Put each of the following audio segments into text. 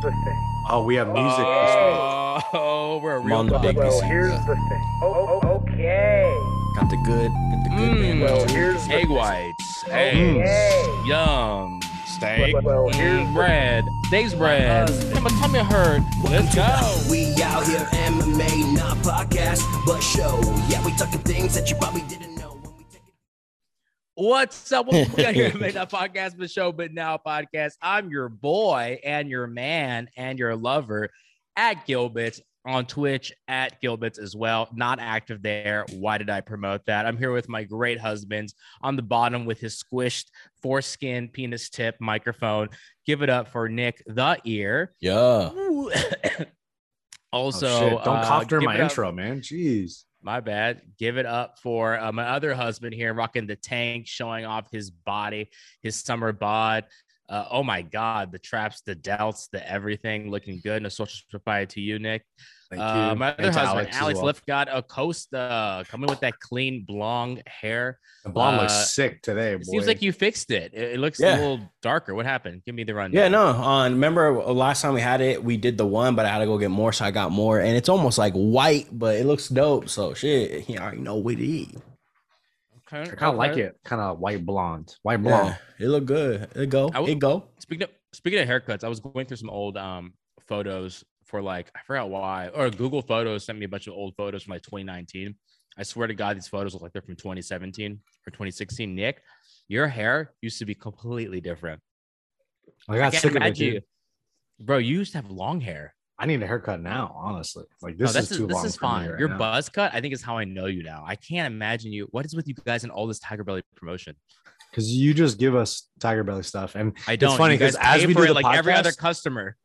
the thing. Oh, we have music this week. Oh, we're a I'm real on the big Well, this here's the thing. Oh, oh, okay. Got the good, got the good Mm. man. Well, here's the Egg thing. whites, eggs, Okay. yum, steak, Well, well, mm, here's the- bread, days bread. Come on, tell me hurt. Let's go. We out here MMA, not podcast, but show. Yeah, we talking things that you probably didn't What's up? Welcome to here, made that podcast, but show, but now podcast. I'm your boy and your man and your lover at Gilbits on Twitch at Gilbits as well. Not active there. Why did I promote that? I'm here with my great husband on the bottom with his squished foreskin penis tip microphone. Give it up for Nick the ear. Yeah. Also, oh. Don't uh, cough during my it up- intro, man. Jeez. My bad. Give it up for uh, my other husband here, rocking the tank, showing off his body, his summer bod. Uh, oh my God, the traps, the delts, the everything looking good. No social supply to you, Nick. Thank Uh, my other And husband, as Alex, well. Lift got a Costa coming with that clean blonde hair. The blonde uh, looks sick today, boy. Seems like you fixed it. It, it looks Yeah. a little darker. What happened? Give me the run. Yeah, no. On remember last time we had it, we did the one, but I had to go get more, so I got more, and it's almost like white, but it looks dope. So shit, you already know what it is. Okay, I kind of like it. Kind of white blonde. White blonde. Yeah, it look good. It go. I w- It go. Speaking of speaking of haircuts, I was going through some old um photos for like I forgot why or Google Photos sent me a bunch of old photos from like 2019. I swear to God, these photos look like they're from 2017 or 2016. Nick, your hair used to be completely different. I got I sick of it, dude. you, bro. You used to have long hair. I need a haircut now, honestly. Like No, this this is too this long. is for me fine. right your now. buzz cut, I think, is how I know you now. I can't imagine you. What is with you guys and all this Tiger Belly promotion? because you just give us tiger belly stuff, and I don't. It's funny You guys 'cause as we do it the like every other customer.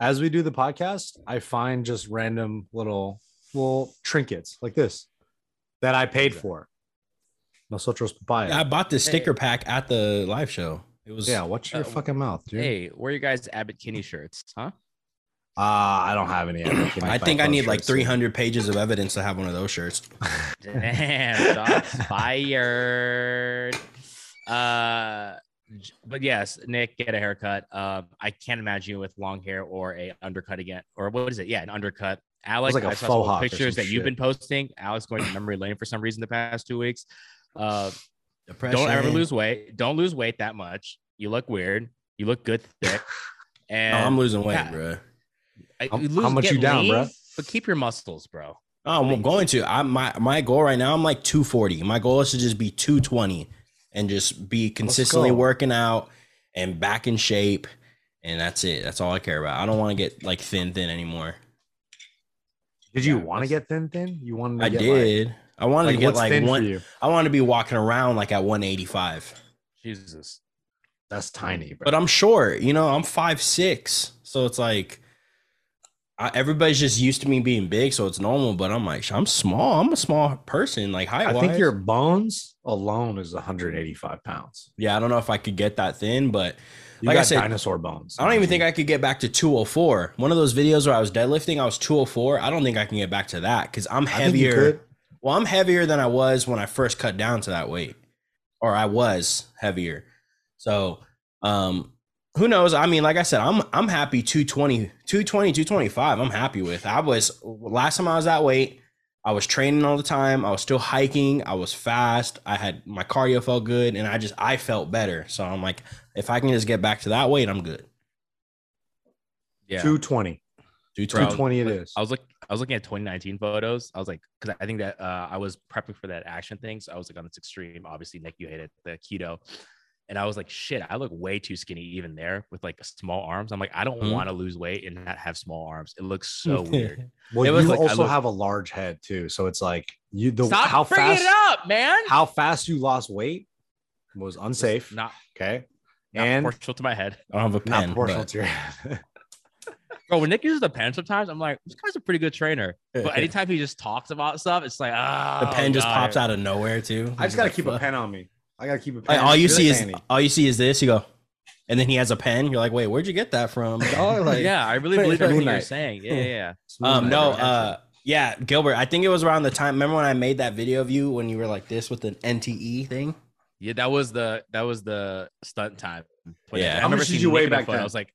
As we do the podcast, I find just random little little trinkets like this that I paid for. Nosotros papaya. Yeah, I bought this sticker pack at the live show. It was Yeah, watch your Uh, fucking mouth, dude. Hey, where are you guys Abbott Kinney shirts? Huh? Uh, I don't have any. I think I need like shirts, dude. 300 pages of evidence to have one of those shirts. Damn, shots fired. Uh, j- but yes, Nick, get a haircut. Um, I can't imagine you with long hair or a undercut again, or what is it? Yeah, an undercut. Alex, like a I saw some pictures some that you've been posting. Alex going to memory lane for some reason the past two weeks. Uh, Depression. don't ever lose weight. Don't lose weight that much. You look weird. You look good thick. No, I'm losing weight, yeah. bro. I- How- you how much you down, lean, bruh? But keep your muscles, bro. Oh, I'm going to. I my my goal right now. I'm like 240. My goal is to just be 220 and just be consistently working out and back in shape, and that's it. That's all I care about. I don't want to get like thin, thin anymore. Did you Yeah, want to get thin, thin? You wanted to I get did. I wanted like to get like one. I want to be walking around like at 185. Jesus. That's tiny, bro. But I'm short. You know, I'm five six, so it's like. I, everybody's just used to me being big, so it's normal. But I'm like, I'm small. I'm a small person. Like height I think your bones alone is 185 pounds. Yeah, I don't know if I could get that thin, but You Like I said, dinosaur bones. I don't even think I could get back to 204. One of those videos where I was deadlifting, I was 204. I don't think I can get back to that because I'm I think you heavier. Well, I'm heavier than I was when I first cut down to that weight, or I was heavier. So, um, who knows? I mean, like I said, I'm I'm happy 220, 220, 225. I'm happy with. I was last time I was that weight. I was training all the time. I was still hiking. I was fast. I had my cardio felt good, and I just I felt better. So I'm like, if I can just get back to that weight, I'm good. Yeah. 220. 220. 220 it is. I was like, I was looking at 2019 photos. I was like, because I think that uh, I was prepping for that action thing. So I was like on this extreme. Obviously, Nick, you hated the keto, and I was like, shit, I look way too skinny even there with like small arms. I'm like, I don't Mhm. want to lose weight and not have small arms. It looks so weird. Well, It was you like I also look- have a large head too, so it's like you the Stop how bringing fast it up, man. how fast you lost weight was unsafe. Not, okay, not and proportional to my head, I don't have a pen. not proportional but- to your head. bro. When Nick uses the pen, sometimes I'm like, this guy's a pretty good trainer. But anytime he just talks about stuff, it's like, ah, the pen just pops out of nowhere too. I just gotta keep a pen on me. I gotta keep a pen. Like, all you It's see is handy. all you see is this. You go, and then he has a pen. You're like, wait, where'd you get that from? dog? Like, yeah, I really believe everything you're saying. Yeah, yeah, yeah. Um, no, uh, yeah, Gilbert. I think it was around the time. Remember when I made that video of you when you were like this with an NTE thing? Yeah, that was the that was the stunt time. Yeah. I How remember much did seeing you Nick weigh back then? I was like,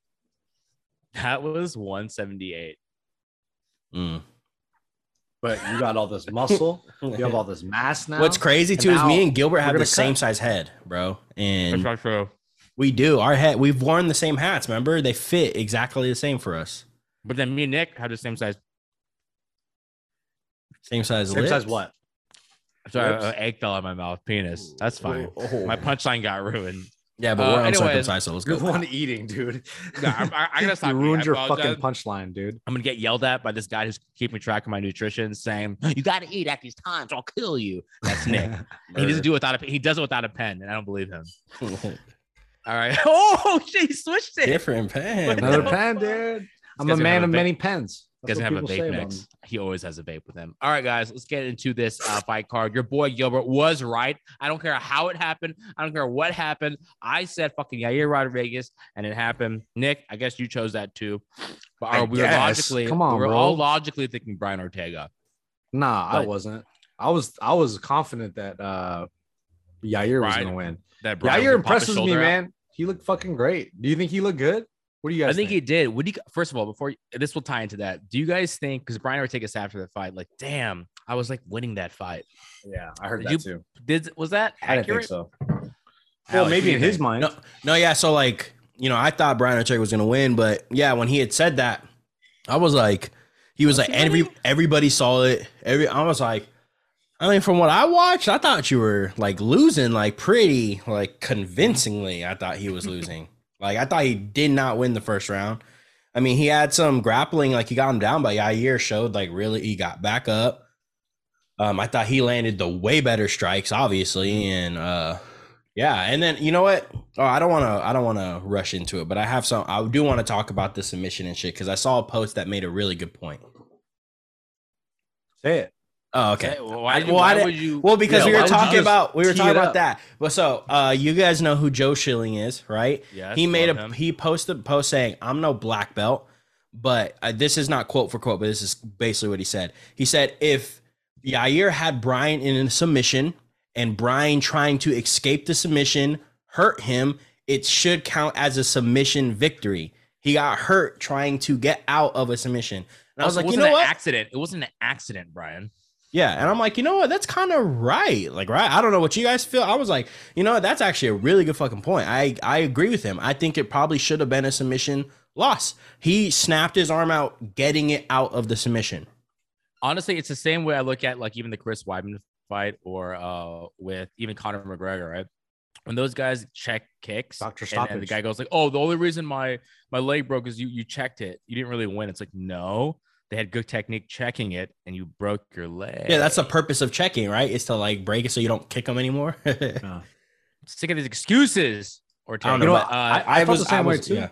That was 178. Mm. But you got all this muscle. You have all this mass now. What's crazy too is me and Gilbert have gonna the same size head, bro. That's And not true. we do. Our head, we've worn the same hats. Remember, they fit exactly the same for us. But then me and Nick have the same size. Same size. Same lips. size what? Sorry, Lips? uh, egg fell out of my mouth. Penis. That's fine. Oh. My punchline got ruined. Yeah, but Uh, we're anyways, uncircumcised, so let's You're go. the one eating, dude. No, I'm- I- I gotta stop You eating. ruined I your fucking punchline, dude. I'm gonna get yelled at by this guy who's keeping track of my nutrition, saying you got to eat at these times. Or I'll kill you. That's Nick. he doesn't do it without a he does it without a pen, and I don't believe him. All right. Oh shit, he switched it. Different pen. Another bro. pen, dude. I'm a man of vape- many pens. That's Doesn't have a vape mix. He always has a vape with him. All right, guys, let's get into this uh, fight card. Your boy Gilbert was right. I don't care how it happened. I don't care what happened. I said fucking Yair Rodriguez, and it happened. Nick, I guess you chose that too. But are we were logically, Come on, we we're bro. all logically thinking Brian Ortega. Nah, I wasn't. I was I was confident that uh Yair was gonna win. That Brian Yair gonna pop his impresses me, out. man. He looked fucking great. Do you think he looked good? What do you I guys think he did. What do you first of all before this will tie into that? Do you guys think because Brian Ortega said after the fight, like, damn, I was like winning that fight. Yeah, I heard Did that you- too. Did was that I didn't accurate? think so. Well, what maybe in his mind. No, no, yeah. So like, you know, I thought Brian Ortega was gonna win, but yeah, when he had said that, I was like, he was like, every everybody saw it. Every I was like, I mean, from what I watched, I thought you were like losing, like pretty, like convincingly. I thought he was losing. Like I thought he did not win the first round. I mean, he had some grappling, like he got him down, but Yair showed like really he got back up. Um, I thought he landed the way better strikes, obviously, and uh, yeah, and then you know what? Oh, I don't want to. I don't want to rush into it, but I have some. I do want to talk about the submission and shit because I saw a post that made a really good point. Say it. Oh, okay. Well, why, did you- well, why didn't- would you? Well, because Yeah, we were talking about we were talking about that. But so, uh, you guys know who Joe Schilling is, right? Yeah. he made a him. he posted a post saying, "I'm no black belt," but uh, this is not quote for quote, but this is basically what he said. He said, "If Yair had Brian in a submission and Brian trying to escape the submission hurt him, it should count as a submission victory. He got hurt trying to get out of a submission." And I was Also, like, you know an what? accident. It wasn't an accident, Brian. Yeah, and I'm like, you know what? That's kind of right. Like, right? I don't know what you guys feel. I was like, you know, that's actually a really good fucking point. I I agree with him. I think it probably should have been a submission loss. He snapped his arm out, getting it out of the submission. Honestly, it's the same way I look at like even the Chris Weidman fight or uh with even Conor McGregor, right? When those guys check kicks, Dr. and- and, the guy goes like, "Oh, the only reason my my leg broke is you you checked it. You didn't really win." It's like, no, they had good technique checking it, and you broke your leg. Yeah, that's the purpose of checking, right? Is to like break it so you don't kick them anymore. sick of these excuses. Or I don't You know. know, uh, I, I, felt the same way was- too. yeah.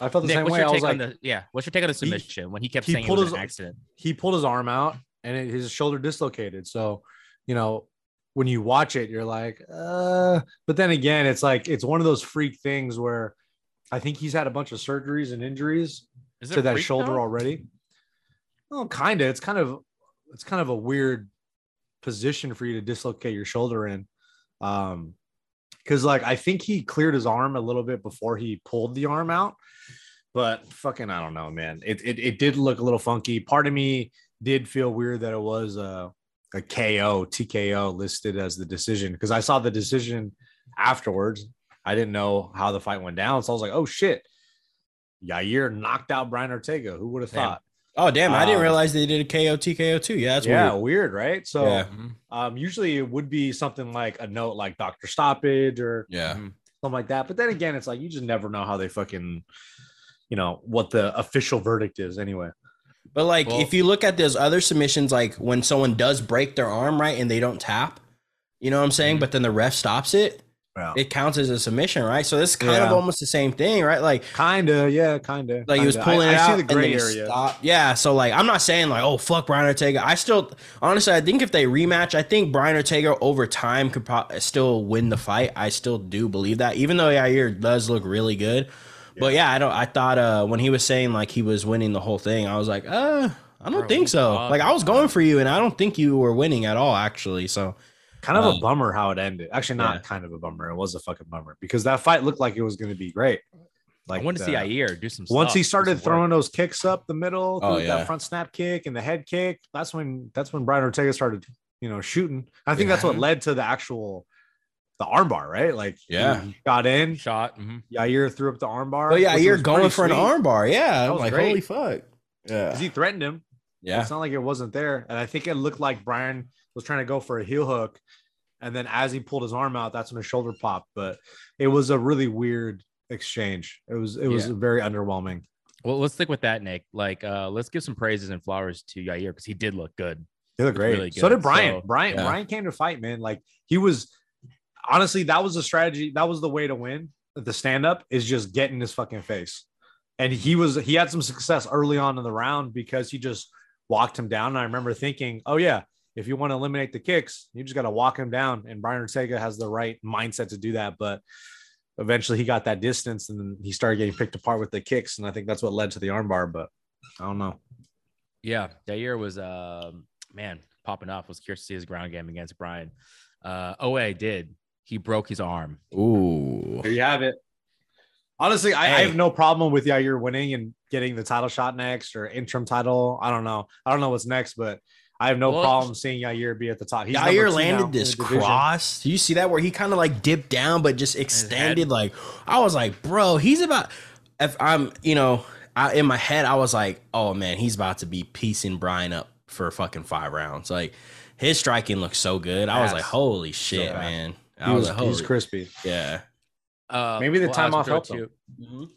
I felt the Nick, same what's way. your I was take on like, the yeah? What's your take on the submission when he kept he saying it was his- an accident? he pulled his arm out and it, his shoulder dislocated. So, you know, when you watch it, you're like, uh, but then again, it's like it's one of those freak things where I think he's had a bunch of surgeries and injuries to that shoulder though? already. Well, kind of. It's kind of it's kind of a weird position for you to dislocate your shoulder in. Um because like I think he cleared his arm a little bit before he pulled the arm out. But fucking I don't know, man. It it, it did look a little funky. Part of me did feel weird that it was a a KO, TKO listed as the decision because I saw the decision afterwards. I didn't know how the fight went down. So I was like, oh shit. Yair knocked out Brian Ortega. Who would have Damn. Oh thought? damn! I didn't Um, realize they did a KO TKO too. Yeah, that's yeah, weird. weird. right? So Yeah. Um, usually it would be something like a note like Dr. Stoppage or Yeah, Mhm. something like that. But then again, it's like you just never know how they fucking, you know, what the official verdict is anyway. but like Well- if you look at those other submissions, like when someone does break their arm right and they don't tap, you know what I'm saying? Mhm. But then the ref stops it. Yeah. It counts as a submission, right? So this is kind of almost the same thing, right? Like Kinda, yeah, kinda. like he was pulling I, it I out see the gray area. stopped. Yeah, so like I'm not saying like oh fuck Brian Ortega. I still honestly I think if they rematch, I think Brian Ortega over time could pro- still win the fight. I still do believe that, even though Yair does look really good. But yeah, I don't. I thought uh when he was saying like he was winning the whole thing, I was like, uh, I don't Bro, think so. Like I was going for you, and I don't think you were winning at all, actually. So Kind of Um, a bummer how it ended. Actually, not yeah. kind of a bummer. It was a fucking bummer because that fight looked like it was going to be great. Like I want to see Yair do some. once stuff, he started some work. throwing those kicks up the middle, Oh, yeah. that front snap kick and the head kick, that's when that's when Brian Ortega started, you know, shooting. I think that's what led to the actual the armbar, right? Like Yeah. got in, shot. mhm. Yair threw up the armbar. But yeah, you're going for an armbar. Yeah, I'm was like, great. holy fuck. Yeah, He threatened him. yeah. It's not like it wasn't there. And I think it looked like Brian was trying to go for a heel hook. And then as he pulled his arm out, that's when his shoulder popped. But it was a really weird exchange. It was it was Yeah. very underwhelming. Well, let's stick with that, Nick. Like, uh, let's give some praises and flowers to Yair because he did look good. He looked great. really so did Brian. So, Brian yeah. Brian came to fight, man. Like he was honestly, that was the strategy. That was the way to win. The stand up is just get in his fucking face. And he was he had some success early on in the round because he just walked him down. And I remember thinking, oh yeah, if you want to eliminate the kicks, you just got to walk him down. And Brian Ortega has the right mindset to do that. But eventually he got that distance and he started getting picked apart with the kicks. And I think that's what led to the armbar. But I don't know. Yeah, Yair was, um, man, popping off. Was curious to see his ground game against Brian. Uh, OA did. He broke his arm. Ooh. There you have it. Honestly, I, I have no problem with Yair winning and getting the title shot next or interim title. I don't know. I don't know what's next, but I have no Well, problem seeing Yair be at the top. He's Yair landed this cross. Do you see that where he kind of like dipped down but just extended? Like I was like, bro, he's about. If I'm, you know, I, in my head, I was like, oh man, he's about to be piecing Brian up for fucking five rounds. Like his striking looks so good. I was like, holy shit, fast. man. I He was, was, like, he was holy, crispy. yeah. Uh, Maybe the well, time off Joe, helped him. too.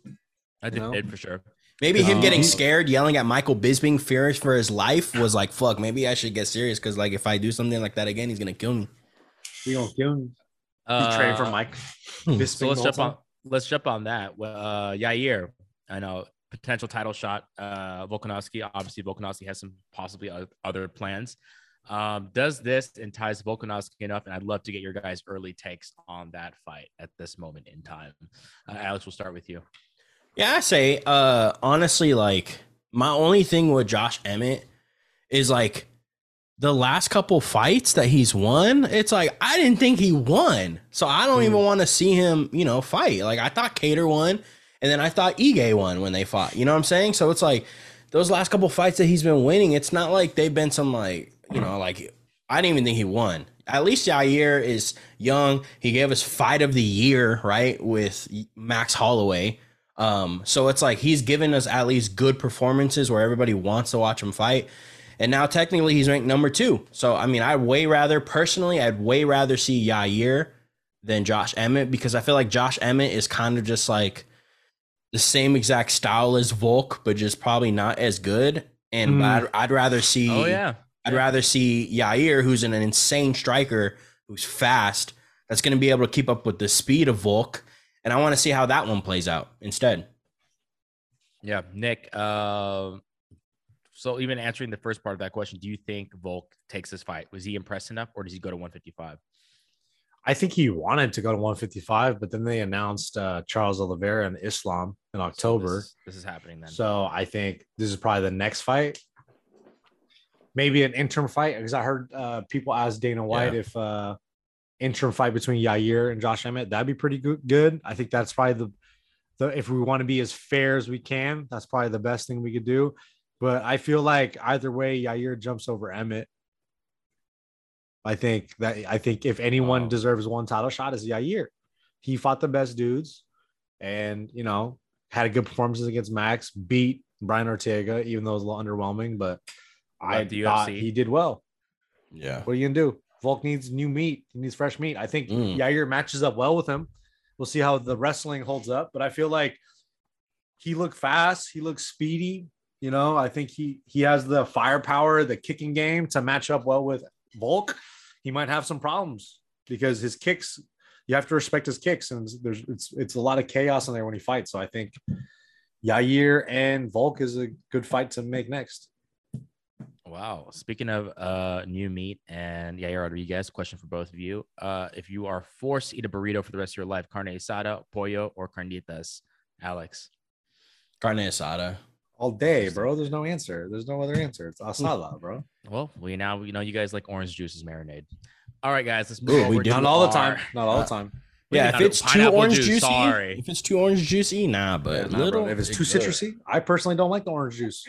I did, know? did for sure. Maybe him Um, getting scared, yelling at Michael Bisping, fears for his life, was like, "Fuck, maybe I should get serious." Because like, if I do something like that again, he's gonna kill me. He gonna kill him. He's Uh, training for Mike. hmm. Bisping So let's jump on. Let's jump on that. Uh, Yair, I know potential title shot. Uh, Volkanovski. Obviously, Volkanovski has some possibly other plans. Um, does this entice Volkanovski enough? And I'd love to get your guys' early takes on that fight at this moment in time. Uh, Alex, we'll start with you. Yeah, I say, uh, honestly, like my only thing with Josh Emmett is like the last couple fights that he's won. It's like I didn't think he won, so I don't even want to see him, you know, fight. Like I thought Kattar won, and then I thought Ige won when they fought. You know what I'm saying? So it's like those last couple fights that he's been winning. It's not like they've been some like you know like I didn't even think he won. At least Jair is young. He gave us fight of the year, right, with Max Holloway. Um, so it's like he's given us at least good performances where everybody wants to watch him fight. And now technically he's ranked number two. So I mean, I'd way rather personally, I'd way rather see Yair than Josh Emmett because I feel like Josh Emmett is kind of just like the same exact style as Volk, but just probably not as good. And Mm. I'd, I'd rather see Oh yeah, I'd rather see Yair, who's an insane striker, who's fast, that's going to be able to keep up with the speed of Volk. And I want to see how that one plays out instead. yeah. Nick. Uh, so even answering the first part of that question, do you think Volk takes this fight? Was he impressed enough, or does he go to 155? I think he wanted to go to 155, but then they announced uh, Charles Oliveira and Islam in So October. this, this is happening then. So I think this is probably the next fight. Maybe an interim fight because I heard uh, people ask Dana White Yeah. if uh, interim fight between Yair and Josh Emmett that'd be pretty good. Good. I think that's probably the the if we want to be as fair as we can, that's probably the best thing we could do. But I feel like either way, Yair jumps over Emmett. I think that I think if anyone Wow. deserves one title shot is Yair. He fought the best dudes, and you know had a good performances against Max, beat Brian Ortega, even though it was a little underwhelming. But I Left the thought UFC. he did well. Yeah. What are you gonna do? Volk needs new meat. He needs fresh meat. I think Mm. Yair matches up well with him. We'll see how the wrestling holds up, but I feel like he looked fast. He looks speedy. You know, I think he he has the firepower, the kicking game to match up well with Volk. He might have some problems because his kicks. You have to respect his kicks, and there's it's it's a lot of chaos in there when he fights. So I think Yair and Volk is a good fight to make next. Wow. Speaking of uh, new meat and Yair Rodriguez, question for both of you. Uh, if you are forced to eat a burrito for the rest of your life, carne asada, pollo, or carnitas, Alex? Carne asada. All day, bro. There's no answer. There's no other answer. It's asada, bro. Well, we now you know you guys like orange juice as marinade. All right, guys, let's move Ooh, over we to do. Not all the time. Not all the time. Yeah, if it's too orange juice, juicy, Sorry. if it's too orange juicy, nah. But Yeah, nah, bro. little, if it's too citrusy, I personally don't like the orange juice.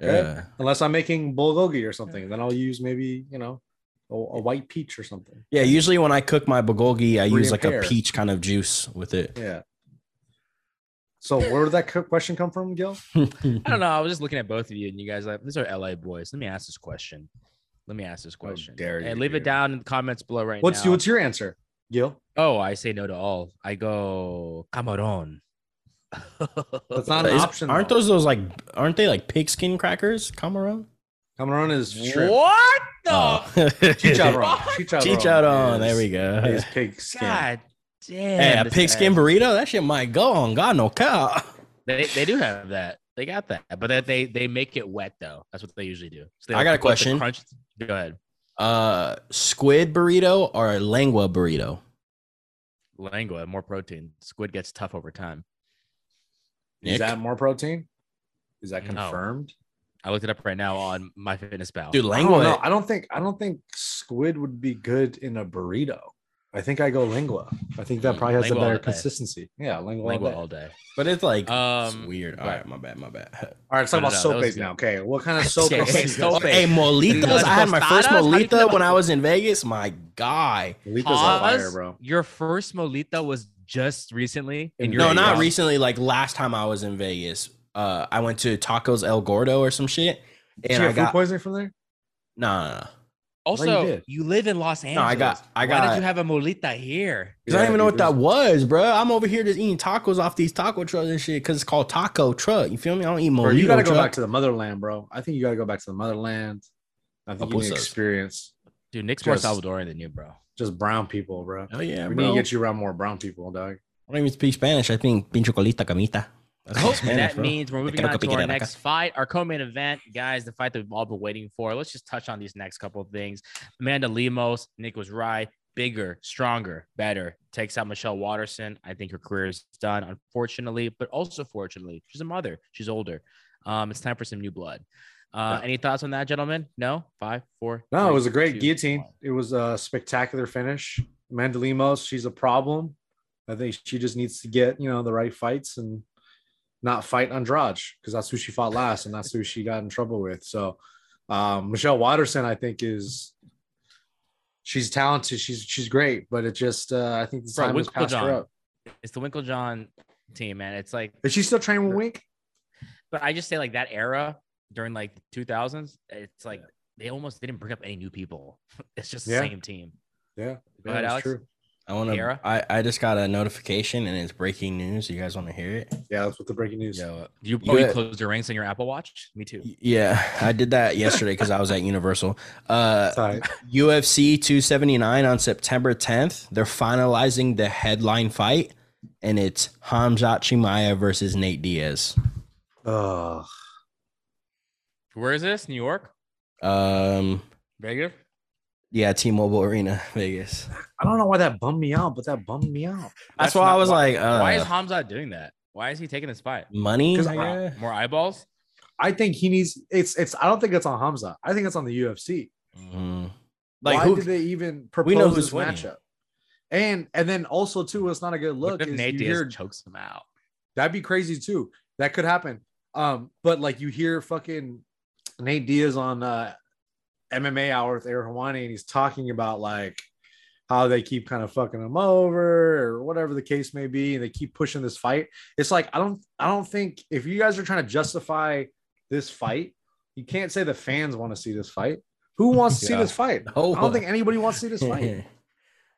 Yeah. Unless I'm making bulgogi or something, then I'll use maybe you know a, a white peach or something. Yeah, usually when I cook my bulgogi, I Brie use and like pear. a peach kind of juice with it. Yeah. So where did that question come from, Gil? I don't know. I was just looking at both of you, and you guys like these are LA boys. Let me ask this question. Let me ask this question. dare and you, leave it down in the comments below right What's now. what's your answer, Gil? oh, I say no to all. I go Cameron. That's not an Is- option. aren't though. those those like aren't they like pigskin crackers? Cameron? Cameron is shrimp. What the? Oh. Chicharron. Chicharron. Chicharron. There we go. Is pig skin. God damn. Hey, a this pigskin guy- burrito? That shit might go on. God, no cow. They, they do have that. They got that, but that they they make it wet though. That's what they usually do. So they I got a let the question. Crunch. Go ahead. Uh, squid burrito or lengua burrito? Lengua, more protein. Squid gets tough over time. Is that more protein? Is that No. confirmed? I looked it up right now on my fitness pal. Dude, I don't I don't think I don't think squid would be good in a burrito. I think I go lingua. I think that Mm, probably has lingua a better consistency. Yeah, lingua. all day. all day. But it's like it's Um, weird. All but- right, my bad, my bad. All right, let's talk No, no, about no, soap that was base good. now. Okay, what kind of soap Okay, base? okay, soap got? Hey, molitas. I had my first tostadas? You feel molita when I was in Vegas. My guy. Lita's on fire, bro. Your first molita was just recently in In your No, Vegas. not house? recently. Like last time I was in Vegas, uh, I went to Tacos El Gordo or some shit, Did and you I get food got poisoning from there? no, no, no. Also, did. you, live in Los Angeles. No, I got- I got. Why did you have a molita here? Because I don't even know what that was, bro. I'm over here just eating tacos off these taco trucks and shit because it's called taco truck. You feel me? I don't eat Bro, you got to go truck. back to the motherland, bro. I think you got to go back to the motherland. I think you need experience Dude, Nick's more Just- Salvadorian than you, bro. Just brown people, bro. Oh yeah, we bro. need to get you around more brown people, dog. I don't even speak Spanish. I think pincho colita camita. That's Oh, Spanish, that bro. means we're moving quiero on to our copiar acá. next fight, our co-main event, guys. The fight that we've all been waiting for. Let's just touch on these next couple of things. Amanda Lemos, Nick was right. Bigger, stronger, better. Takes out Michelle Waterson. I think her career is done, unfortunately, but also fortunately. She's a mother. She's older. Um, it's time for some new blood. Uh, Yeah. Any thoughts on that, gentlemen? No. Five, four. No, it was a great two, guillotine. It was a spectacular finish. Amanda Lemos, she's a problem. I think she just needs to get you know the right fights and not fight Andrade because that's who she fought last and that's who she got in trouble with. So um, Michelle Waterson, I think, is she's talented. She's she's great, but it just uh, I think the Bro, time has passed her up. It's the Winkeljohn team, man. It's like Is she still training with Wink? But I just say like that era during like 2000s, it's like they almost didn't bring up any new people. It's just the Yeah. same team. Yeah, Go ahead, that's Alex. true. I want Kiara? to. I, I just got a notification and it's breaking news. You guys want to hear it? Yeah, that's what the breaking news. Yo, you, You oh, you closed your ranks on your Apple Watch? Me too. Yeah, I did that yesterday because I was at Universal. Uh, Sorry. UFC 279 on September 10th. They're finalizing the headline fight, and it's Hamzat Chimaev versus Nate Diaz. Ugh. Where is this? New York? Um, Vegas? yeah, T-Mobile Arena, Vegas. I don't know why that bummed me out, but that bummed me out. That's why I was why- like, uh, why is Hamza doing that? Why is he taking this fight? Money? I I- More eyeballs? I think he needs it's it's I don't think it's on Hamza. I think it's on the UFC. Mhm. Like Why who? did they even we know propose who's this winning. matchup? And and then also too, it's not a good Look look. if Is Nate you Diaz hear, chokes him out. that'd be crazy too. That could happen. Um, but like you hear fucking Nate Diaz on uh MMA hour with Ariel Helwani, and he's talking about like how they keep kind of fucking him over or whatever the case may be, and they keep pushing this fight. It's like I don't I don't think if you guys are trying to justify this fight, you can't say the fans want to see this fight. Who wants to see this fight? Oh. I don't think anybody wants to see this fight.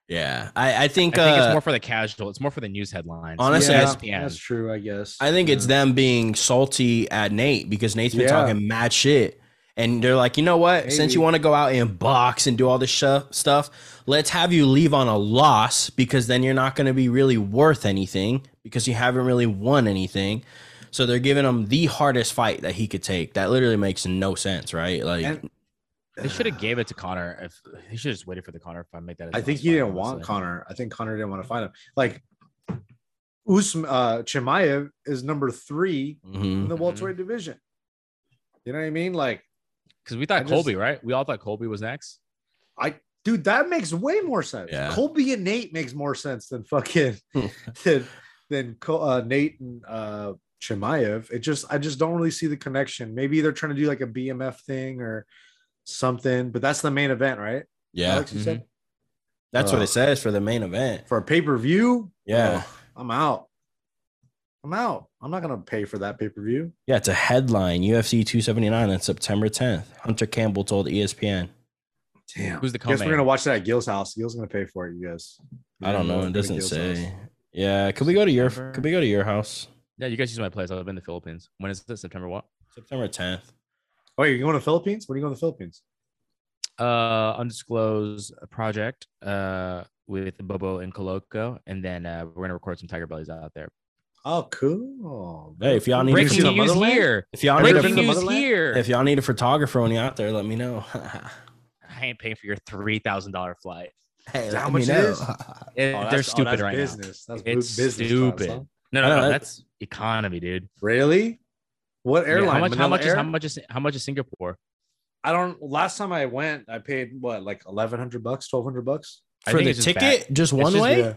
yeah, I, I think. I think uh, it's more for the casual. It's more for the news headlines. Honestly, yeah, that's true. I guess. I think it's them being salty at Nate because Nate's been Yeah. talking mad shit. And they're like, you know what? Since you want to go out and box and do all this sh- stuff, let's have you leave on a loss because then you're not going to be really worth anything because you haven't really won anything. So they're giving him the hardest fight that he could take. That literally makes no sense, right? Like, And- They should have gave it to Conor. If he should have just waited for the Conor if I make that. I think he fight, didn't want. Conor. I think Conor didn't want to fight him. Like Usman uh Chimaev is number three mhm. in the Mhm. welterweight division. You know what I mean? Like because we thought I just- Colby, right? We all thought Colby was next. I dude, that makes way more sense. Yeah. Colby and Nate makes more sense than fucking than than uh, Nate and uh, Chimaev. It just I just don't really see the connection. Maybe they're trying to do like a BMF thing or something, but that's the main event, right? Yeah, Alex, you said that's what Uh, it says for the main event. for a pay per view. Yeah. I'm out. I'm out. I'm not gonna pay for that pay per view. Yeah, it's a headline UFC 279 on September 10th. Hunter Campbell told ESPN. Damn. Who's the Guess we're gonna watch that at Gil's house. Gil's gonna pay for it. You guys. I don't know. It doesn't say. house. Yeah, could we go to your September. could we go to your house? Yeah, you guys use my place. I've been in the Philippines. When is it? September what? September 10th. Oh, you're going to the Philippines? When are you going to the Philippines? Uh, undisclosed project. Uh, with Bobo and Coloco, and then uh, we're gonna record some Tiger Bellies out there. Oh, cool. Hey, if y'all need Breaking to see news motherland? here. if y'all need a, been Breaking to the news here. if y'all need a photographer when you're out there, let me know. I ain't paying for your three thousand dollar flight. hey, How much know. is? It- Oh, they're that's- oh, stupid that's right business. That's It's business. stupid. class, huh? now. No, no, no, know. that's economy, dude. Really? What Yeah, airline? how much? How Manila much is how much is how much is Singapore? I don't. Last time I went, I paid what, like eleven hundred bucks, twelve hundred bucks. For the just ticket, just one just- way? Yeah.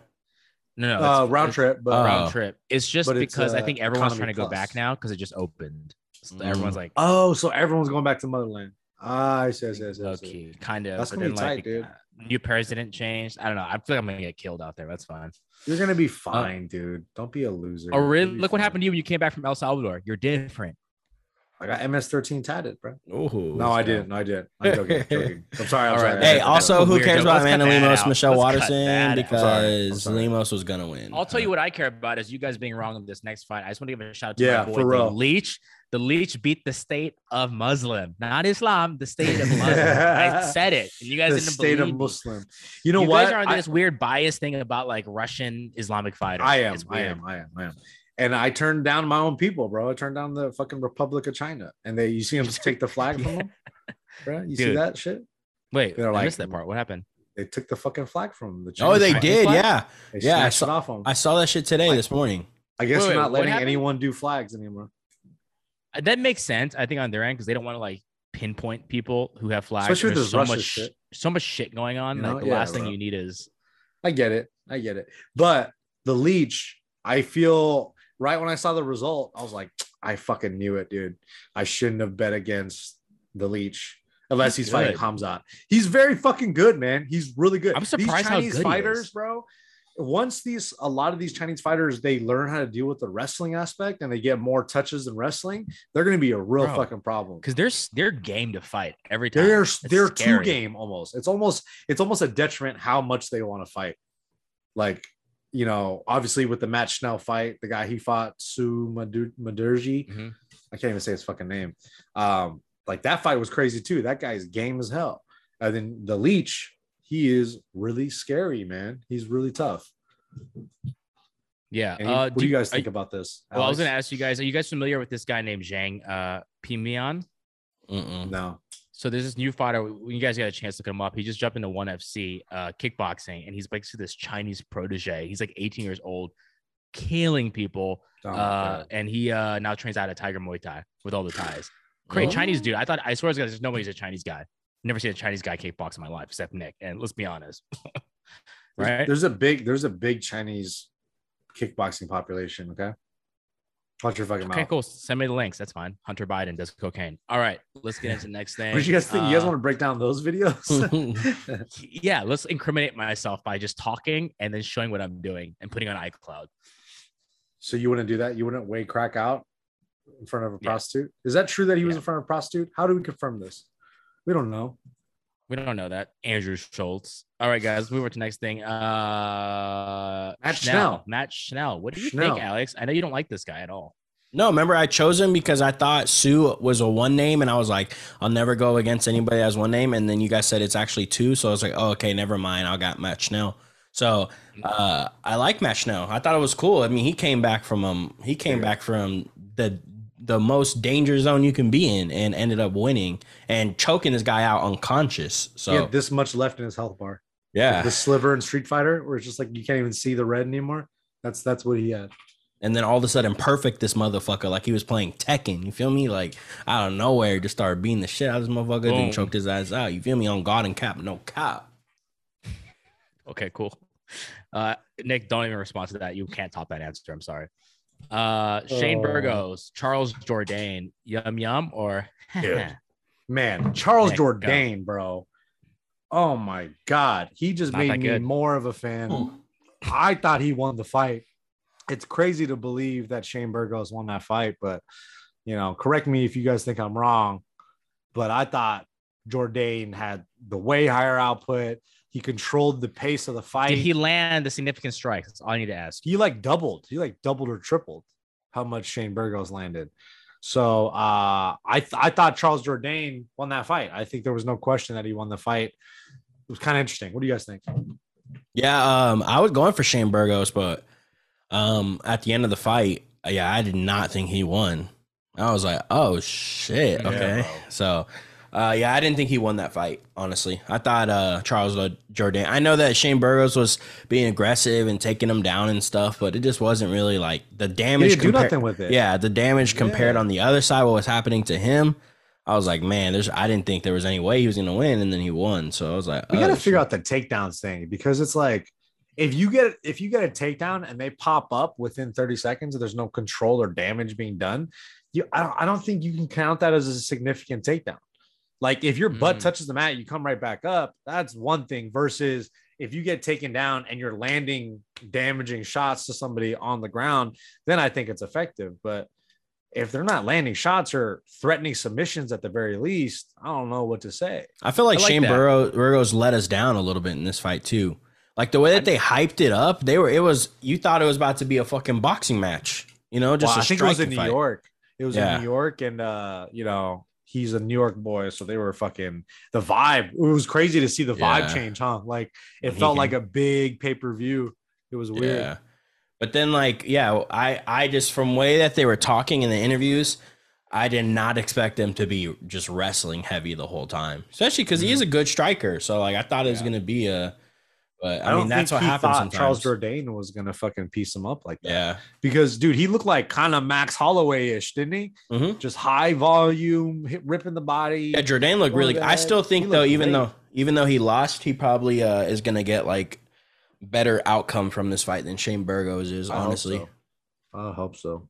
No, no, Uh, round it's trip, but Oh. round trip. It's just But it's, because I uh, think everyone's trying to go plus. back now because it just opened. So Mm. everyone's like, oh, so everyone's going back to motherland. Ah, I see, I see, I see, I low see. key, kind of. That's but gonna be tight, like, dude. Uh, New president changed. I don't know. I feel like I'm gonna get killed out there. That's fine. You're gonna be fine, dude. Don't be a loser. Oh, really? Look what happened to you when you came back from El Salvador. You're different. I got MS13 tatted, bro. Ooh, No, I didn't. No, I didn't. I'm joking. I'm joking. I'm sorry. I'm All sorry. right, Hey, also, That's who cares about Let's Amanda that Lemos. Michelle Let's Waterson? Because sorry, Lemos was gonna win. I'll tell you what I care about is you guys being wrong in this next fight. I just want to give a shout out to Yeah, my boy, for the real. Leech. The Leech beat the state of Muslim, not Islam. The state of Muslim. I said it, and you guys the didn't state believe of me. Muslim. You know you what? guys are on I- this weird bias thing about like Russian Islamic fighters. I am. I am. I am. I am. And I turned down my own people, bro. I turned down the fucking Republic of China, and they, you see them take the flag from them, bro. You see that shit? Wait, They're I like- missed that part. What happened? They took the fucking flag from them. The Oh, they Chinese did. flag. Yeah, They Yeah, I saw- it off them. I saw that shit today, this morning. I guess Wait, they're not what letting anyone do flags anymore, Uh, That makes sense. I think on their end because they don't want to like pinpoint people who have flags. Especially with there's so Russia much shit. so much shit going on. You like the Yeah, last thing you need is I get it. I get it. But the leech, I feel right when I saw the result, I was like, I fucking knew it, dude. I shouldn't have bet against the leech unless he's, He's fighting good. Hamzat. He's very fucking good, man. He's really good. I'm these surprised how Chinese good he fighters, bro. Once these a lot of these Chinese fighters they learn how to deal with the wrestling aspect and they get more touches than wrestling, they're gonna be a real Bro, fucking problem. because they're they're game to fight every time. They're It's they're two game almost. It's almost it's almost a detriment how much they want to fight. Like you know, obviously with the Matt Schnell fight, the guy he fought Sue Madurji, Madurgi, Mhm. I can't even say his fucking name. Um, like that fight was crazy too. That guy's game as hell. And then the Leech, he is really scary, man. He's really tough. Yeah. And Uh, what do you guys are think about this? Well, I was gonna ask you guys: Are you guys familiar with this guy named Zhang uh, Peimian? Mm-mm. no. So there's this new fighter. When you guys got a chance to look him up, he just jumped into ONE FC uh, kickboxing, and he's basically this Chinese protege. He's like 18 years old, killing people, Oh, uh, and he uh, now trains out of Tiger Muay Thai with all the ties. Great Oh. Chinese dude. I thought I swear to God, there's nobody's a Chinese guy. Never seen a Chinese guy kickbox in my life except Nick. And let's be honest, right? There's a big there's a big Chinese kickboxing population. Okay. Your fucking Okay, mouth. cool. Send me the links. That's fine. Hunter Biden does cocaine. All right, let's get into the next thing. What did you guys think? you guys Uh, want to break down those videos? yeah, let's incriminate myself by just talking and then showing what I'm doing and putting on iCloud. so you wouldn't do that? You wouldn't weigh crack out in front of a Yeah. prostitute? Is that true that he was Yeah. in front of a prostitute? How do we confirm this? We don't know. We don't know that. Andrew Schulz. All right, guys, move on to next thing. Uh Matt Schnell. Schnell. Matt Schnell. What do you Schnell. think, Alex? I know you don't like this guy at all. No, remember I chose him because I thought Sue was a one name, and I was like, I'll never go against anybody as one name. And then you guys said it's actually two, so I was like, oh, okay, never mind. I got Matt Schnell. So uh, I like Matt Schnell. I thought it was cool. I mean, he came back from um, he came back from the the most danger zone you can be in, and ended up winning and choking this guy out unconscious. So He had this much left in his health bar. yeah, The sliver in Street Fighter, where it's just like you can't even see the red anymore. That's that's what he had. and then all of a sudden, perfect this motherfucker like he was playing Tekken. You feel me? Like out of nowhere, just started beating the shit out of this motherfucker, Boom. then choked his ass out. You feel me? On God and cap, no cap. Okay, cool. Uh, Nick, don't even respond to that. You can't top that answer. I'm sorry. Uh, Shane Oh. Burgos, Charles Jourdain, yum yum, or Dude. Man, Charles Nick, go. Jourdain, bro. Oh my god, he just Not made me good. more of a fan. I thought he won the fight. It's crazy to believe that Shane Burgos won that fight, but you know, correct me if you guys think I'm wrong. But I thought Jourdain had the way higher output. He controlled the pace of the fight. did he land the significant strikes? That's all I need to ask. he like doubled he like doubled or tripled how much Shane Burgos landed. So uh I th- I thought Charles Jourdain won that fight. I think there was no question that he won the fight. It was kind of interesting. What do you guys think? Yeah, um, I was going for Shane Burgos, but um, at the end of the fight, uh, yeah, I did not think he won. I was like, oh shit, okay. bro. so, uh, yeah, I didn't think he won that fight. Honestly, I thought uh, Charles Jourdain. I know that Shane Burgos was being aggressive and taking him down and stuff, but it just wasn't really like the He damage. do nothing with it. Yeah, the damage compared Yeah. on the other side, what was happening to him. I was like, man, there's. I didn't think there was any way he was gonna win, and then he won. So I was like, we got to oh, figure out the takedowns thing because it's like if you get if you get a takedown and they pop up within 30 seconds and there's no control or damage being done you I don't, I don't think you can count that as a significant takedown like if your butt Mm. touches the mat you come right back up that's one thing versus if you get taken down and you're landing damaging shots to somebody on the ground then i think it's effective but if they're not landing shots or threatening submissions at the very least i don't know what to say I feel like, I like Shane that. Burrow, Burgos let us down a little bit in this fight too. Like the way that they hyped it up, they were it was you thought it was about to be a fucking boxing match, you know, just Well, a I think it was in striking New. York. It was Yeah. in New York, and uh, you know, he's a New York boy, so they were fucking the vibe. It was crazy to see the vibe Yeah. change, huh? Like it When felt like a big pay per view. It was weird. Yeah. But then like, yeah, I I just from way that they were talking in the interviews, I did not expect them to be just wrestling heavy the whole time. Especially because he is a good striker. So like I thought it was Mm-hmm. Yeah. gonna be a but I, I, don't mean that's think what he happens sometimes. Charles Jourdain was gonna fucking piece him up like that. yeah. Because dude, he looked like kind of Max Holloway ish, didn't he? Mhm. Just high volume, hit, ripping the body. Yeah, Jourdain looked really. I still think He though, looked even great. though even though he lost, he probably uh, is gonna get like better outcome from this fight than Shane Burgos is. I hope Honestly, so. I hope so.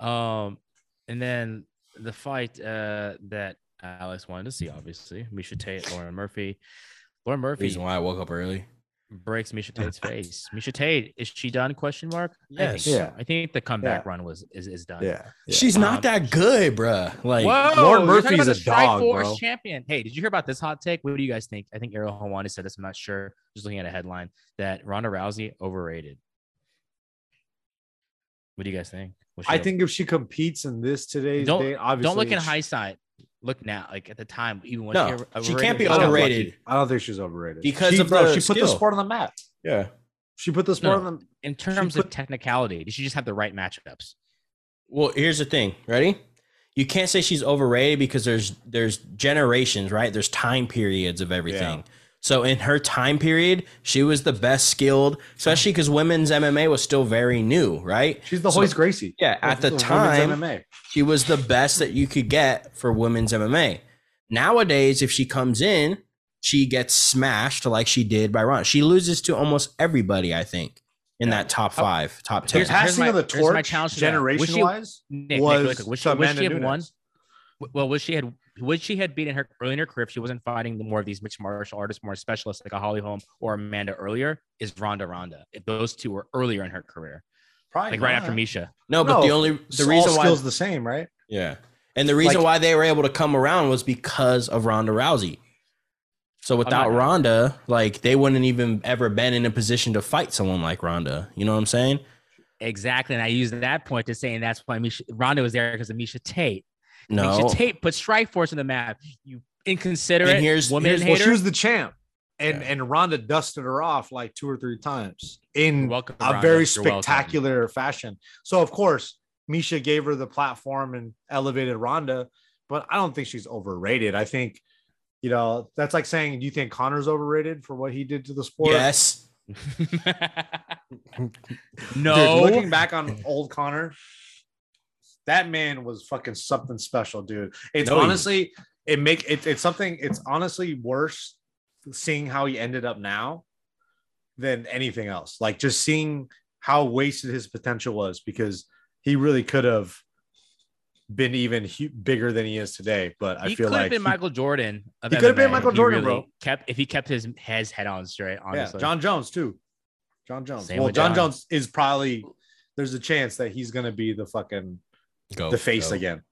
Um, and then the fight uh that Alex wanted to see, obviously, Miesha Tate, Lauren Murphy. Lauren Murphy reason why I woke up early. breaks Miesha Tate's face. Miesha Tate, is she done? Question mark. I think Yes. Yeah. I think the comeback Yeah. run was is, is done. Yeah. yeah. She's not Um, that good, bruh. Like, Whoa, Lauren you're Murphy's a dog, Force bro. champion. Hey, did you hear about this hot take? What do you guys think? I think Ariel Helwani said this. I'm not sure. Just looking at a headline that Ronda Rousey overrated. What do you guys think? I think if she competes in this today's Don't- day, obviously don't look in it's- hindsight. Look now, like at the time, even when No, she, she can't be I overrated. I don't think she's overrated Because she, of bro, the she put the sport on the map. yeah, She put the sport No. on the. in terms put- of technicality, did she just have the right matchups? Well, here's the thing. Ready? You can't say she's overrated because there's there's generations, right? There's time periods of everything. So in her time period, she was the best skilled, especially because women's MMA was still very new, right? She's the So- Royce Gracie. Yeah, at the Women's time, MMA. she was the best that you could get for women's MMA. Nowadays, if she comes in, she gets smashed like she did by Ron. She loses to almost everybody, I think, in that top oh, five, top ten. Here's- Passing my- of the torch, challenge to that. Was generation she- wise, Nick, Nick, was really quick, wish, she Amanda had won. Nunes. Well, was she had would she had beaten her early in her career if she wasn't fighting the more of these mixed martial artists, more specialists like a Holly Holm or Amanda earlier, is Ronda Ronda. If those two were earlier in her career, Probably like right after Miesha. no, but No, the only the all reason why skills the same, right? Yeah. And the reason Like- why they were able to come around was because of Ronda Rousey. So without not- Ronda, like they wouldn't even ever been in a position to fight someone like Ronda. You know what I'm saying? Exactly. And I use that point to saying that's why Miesha Ronda was there because of Miesha Tate. No. Miesha Tate put Strikeforce on the map. You inconsiderate And here's- woman here's- Well, she was the champ, and Yeah. and Ronda dusted her off like two or three times in welcome, a Ronda. very You're welcome. spectacular fashion. So of course, Miesha gave her the platform and elevated Ronda, but I don't think she's overrated. I think, you know, that's like saying, do you think Conor's overrated for what he did to the sport? yes. no. Dude, looking back on old Conor, that man was fucking something special, dude. It's No, honestly, it make it, it's something. It's honestly worse seeing how he ended up now than anything else. Like just seeing how wasted his potential was because he really could have been even bigger than he is today. But I he feel could have like been he- Michael Jordan. He could have been Michael Jordan, bro. Kept if he kept his his head on straight. yeah, Honestly, Jon Jones too. Jon Jones. Same well, Jon, Jon. Jones is probably there's a chance that he's gonna be the fucking Go, the face go. again.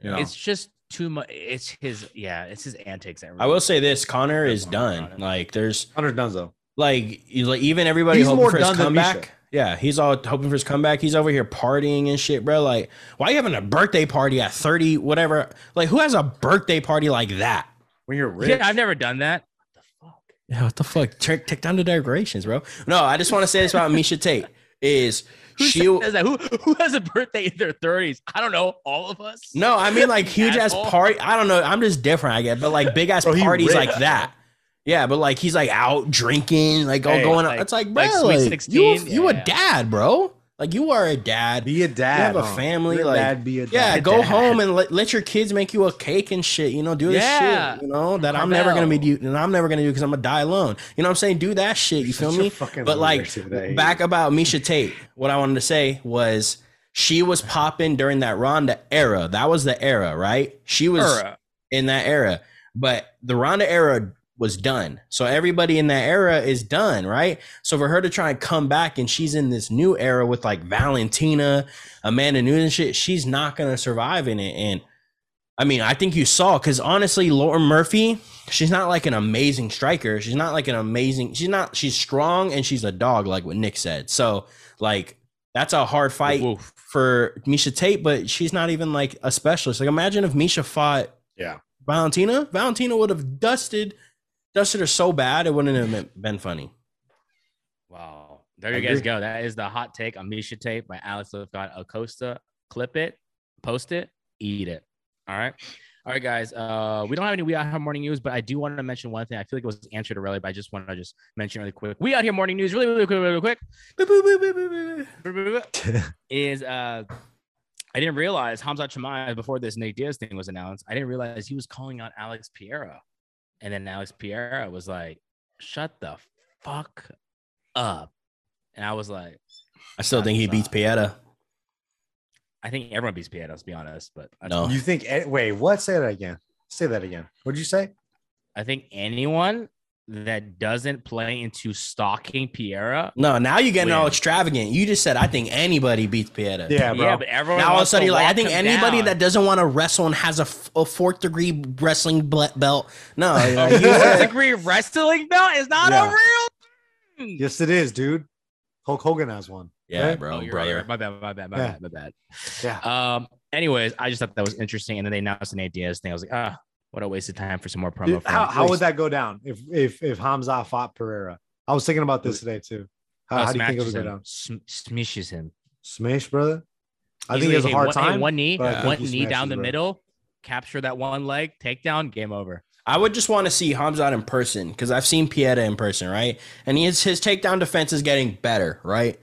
You know? it's just too much. It's his yeah. It's his antics. that I will say this: Conor is done. Like there's Hunter Dunzo. like you- like even everybody He's hoping more for his done than comeback. Yeah, he's all hoping for his comeback. He's over here partying and shit, bro. Like, why you having a birthday party at 30, whatever? Like, who has a birthday party like that? When you're rich, Yeah, I've never done that. What the fuck? Yeah, what the fuck? Take, take down the decorations, bro. No, I just want to say this about Miesha Tate is Who she says that? Who who has a birthday in their thirties? I don't know. All of us. No, I mean like huge ass party. I don't know. I'm just different, I guess. But like big ass Bro, oh, parties like that. Yeah, but like he's like out drinking, like all Hey, going. like- it's like, bro, like like, you, 16? you a dad, bro. Like you are a dad. be a dad. You have a huh? family, You're a like- dad, be a dad. Yeah, go dad. home and let, let your kids make you a cake and shit. You know, do this Yeah. shit. You know that I'm never gonna be Carvel. do, and I'm never gonna do because I'm gonna die alone. You know what I'm saying? Do that shit. You feel Such a me? fucking But like today. back about Miesha Tate, what I wanted to say was she was popping during that Ronda era. That was the era, right? She was Bruh. in that era, but the Ronda era was done. So everybody in that era is done, right? So for her to try and come back and she's in this new era with like Valentina, Amanda Nunes and shit, she's not gonna survive in it. And I mean, I think you saw because honestly, Lauren Murphy, she's not like an amazing striker. She's not like an amazing. She's not. She's strong and she's a dog, like what Nick said. So like that's a hard fight Woof. for Miesha Tate, but she's not even like a specialist. Like imagine if Miesha fought Yeah. Valentina. Valentina would have dusted dusted her so bad it wouldn't have been, funny. Wow. There you guys go. That is the hot take on Miesha Tape by Alex Lifcott Acosta. Clip it, post it, eat it. All right. All right, guys. Uh, we don't have any We Out Here morning news, but I do want to mention one thing. I feel like it was answered already, but I just want to just mention really quick. We Out Here morning news, really, really quick, really quick. Is uh, I didn't realize Hamza Chimaev before this Nate Diaz thing was announced. I didn't realize he was calling out Alex Pereira, and then Alex Pereira was like, "Shut the fuck up," and I was like. I still think he beats Pereira. I think everyone beats Pereira, let's be honest. But I, No. You think? Wait, what? Say that again. Say that again. What'd you say? I think anyone that doesn't play into stalking Pereira, No, now you're getting all extravagant. You just said I think anybody beats Pereira. Yeah, bro. yeah, but everyone Now all of a sudden you're like, I think anybody down. that doesn't want to wrestle and has a, f- a fourth degree wrestling ble- belt. No, a like, you fourth degree wrestling belt is not Yeah. a real. thing. yes, it is, dude. Hulk Hogan has one. yeah, Right? bro, Oh, you're right, brother. right. My bad, my bad, my Yeah. bad, my bad. Yeah. Um. Anyways, I just thought that was interesting, and then they announced the Nate Diaz thing. I was like, ah, what a waste of time for some more promo. Dude, how, how would that go down if if if Hamza fought Pereira? I was thinking about this today too. How, Oh, how do you think it would smashes go down? Sm- smishes him. Smash, brother. I Easily, think he has a hard one, hey, time. one knee, but I think one knee down the bro. middle, capture that one leg, takedown, game over. I would just want to see Hamzat in person because I've seen Pereira in person, right? And his his takedown defense is getting better, right?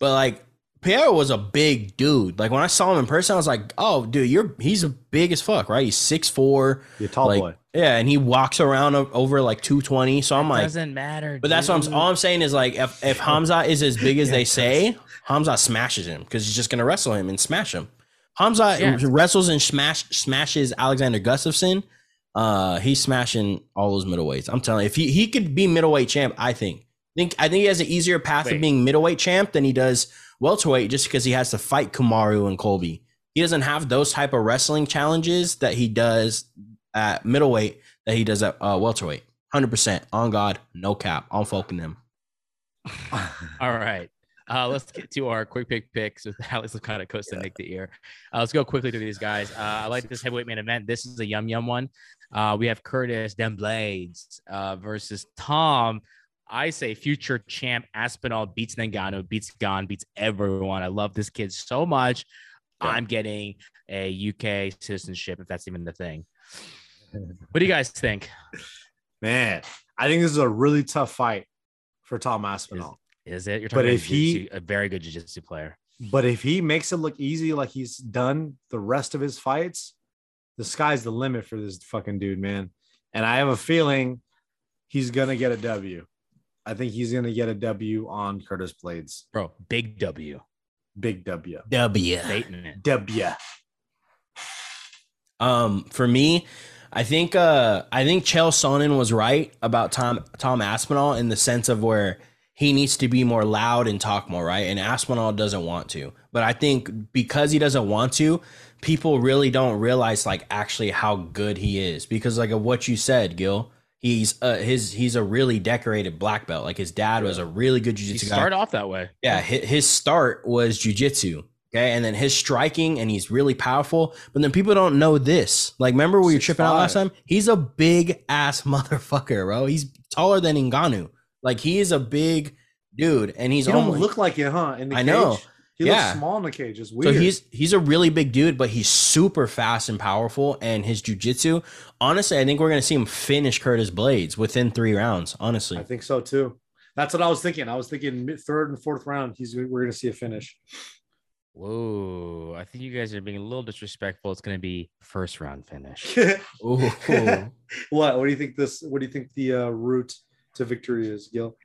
But like Pereira was a big dude. Like when I saw him in person, I was like, "Oh, dude, you're he's a big as fuck, right? He's six four, You're a tall like boy. yeah, and he walks around over like two twenty. So I'm like, Doesn't matter. but that's what I'm. All I'm saying is like if if Hamza is as big as they say, Hamza smashes him because he's just gonna wrestle him and smash him. Hamza Yeah. wrestles and smash smashes Alexander Gustafsson. Uh, he's smashing all those middleweights. I'm telling you, if he he could be middleweight champ, I think. think I think he has an easier path Wait. of being middleweight champ than he does welterweight, just because he has to fight Kamaru and Colby. He doesn't have those type of wrestling challenges that he does at middleweight that he does at uh, welterweight. Hundred percent on God, no cap. I'm fucking him. All right. Uh, let's get to our quick pick picks with Alex of Costa Nick the ear. Uh, let's go quickly through these guys. Uh, I like this heavyweight main event. This is a yum yum one. Uh, we have Curtis Den Blaydes uh, versus Tom. I say future champ Aspinall beats Ngannou, beats Gon, beats everyone. I love this kid so much. Yeah. I'm getting a UK citizenship if that's even the thing. What do you guys think? Man, I think this is a really tough fight for Tom Aspinall. Is it? You're But talking about if he- a very good jiu-jitsu player. But if he makes it look easy like he's done the rest of his fights, the sky's the limit for this fucking dude, man. And I have a feeling he's gonna get a W. I think he's gonna get a W on Curtis Blaydes. Bro, big W. Big W. W. Statement. W. Um, for me, I think uh I think Chael Sonnen was right about Tom Tom Aspinall in the sense of where he needs to be more loud and talk more, right? And Aspinall doesn't want to. But I think because he doesn't want to, people really don't realize like actually how good he is because like of what you said, Gil. He's uh his he's a really decorated black belt. Like his dad was a really good He jiu-jitsu guy. started off that way. Yeah, his, his start was jujitsu. Okay, and then his striking, and he's really powerful. But then people don't know this. Like, remember we were tripping out last time? He's a big ass motherfucker, bro. He's taller than Ngannou. Like, he is a big dude, and he's He don't almost look like it, huh? In the I cage. know. He Yeah. looks small in the cage. It's so he's he's a really big dude, but he's super fast and powerful. And his jujitsu, honestly, I think we're gonna see him finish Curtis Blaydes within three rounds. Honestly, I think so too. That's what I was thinking. I was thinking mid- third and fourth round. He's we're gonna see a finish. Whoa. I think you guys are being a little disrespectful. It's going to be first round finish. Ooh. what? What do you think this? What do you think the uh, route to victory is, Gil?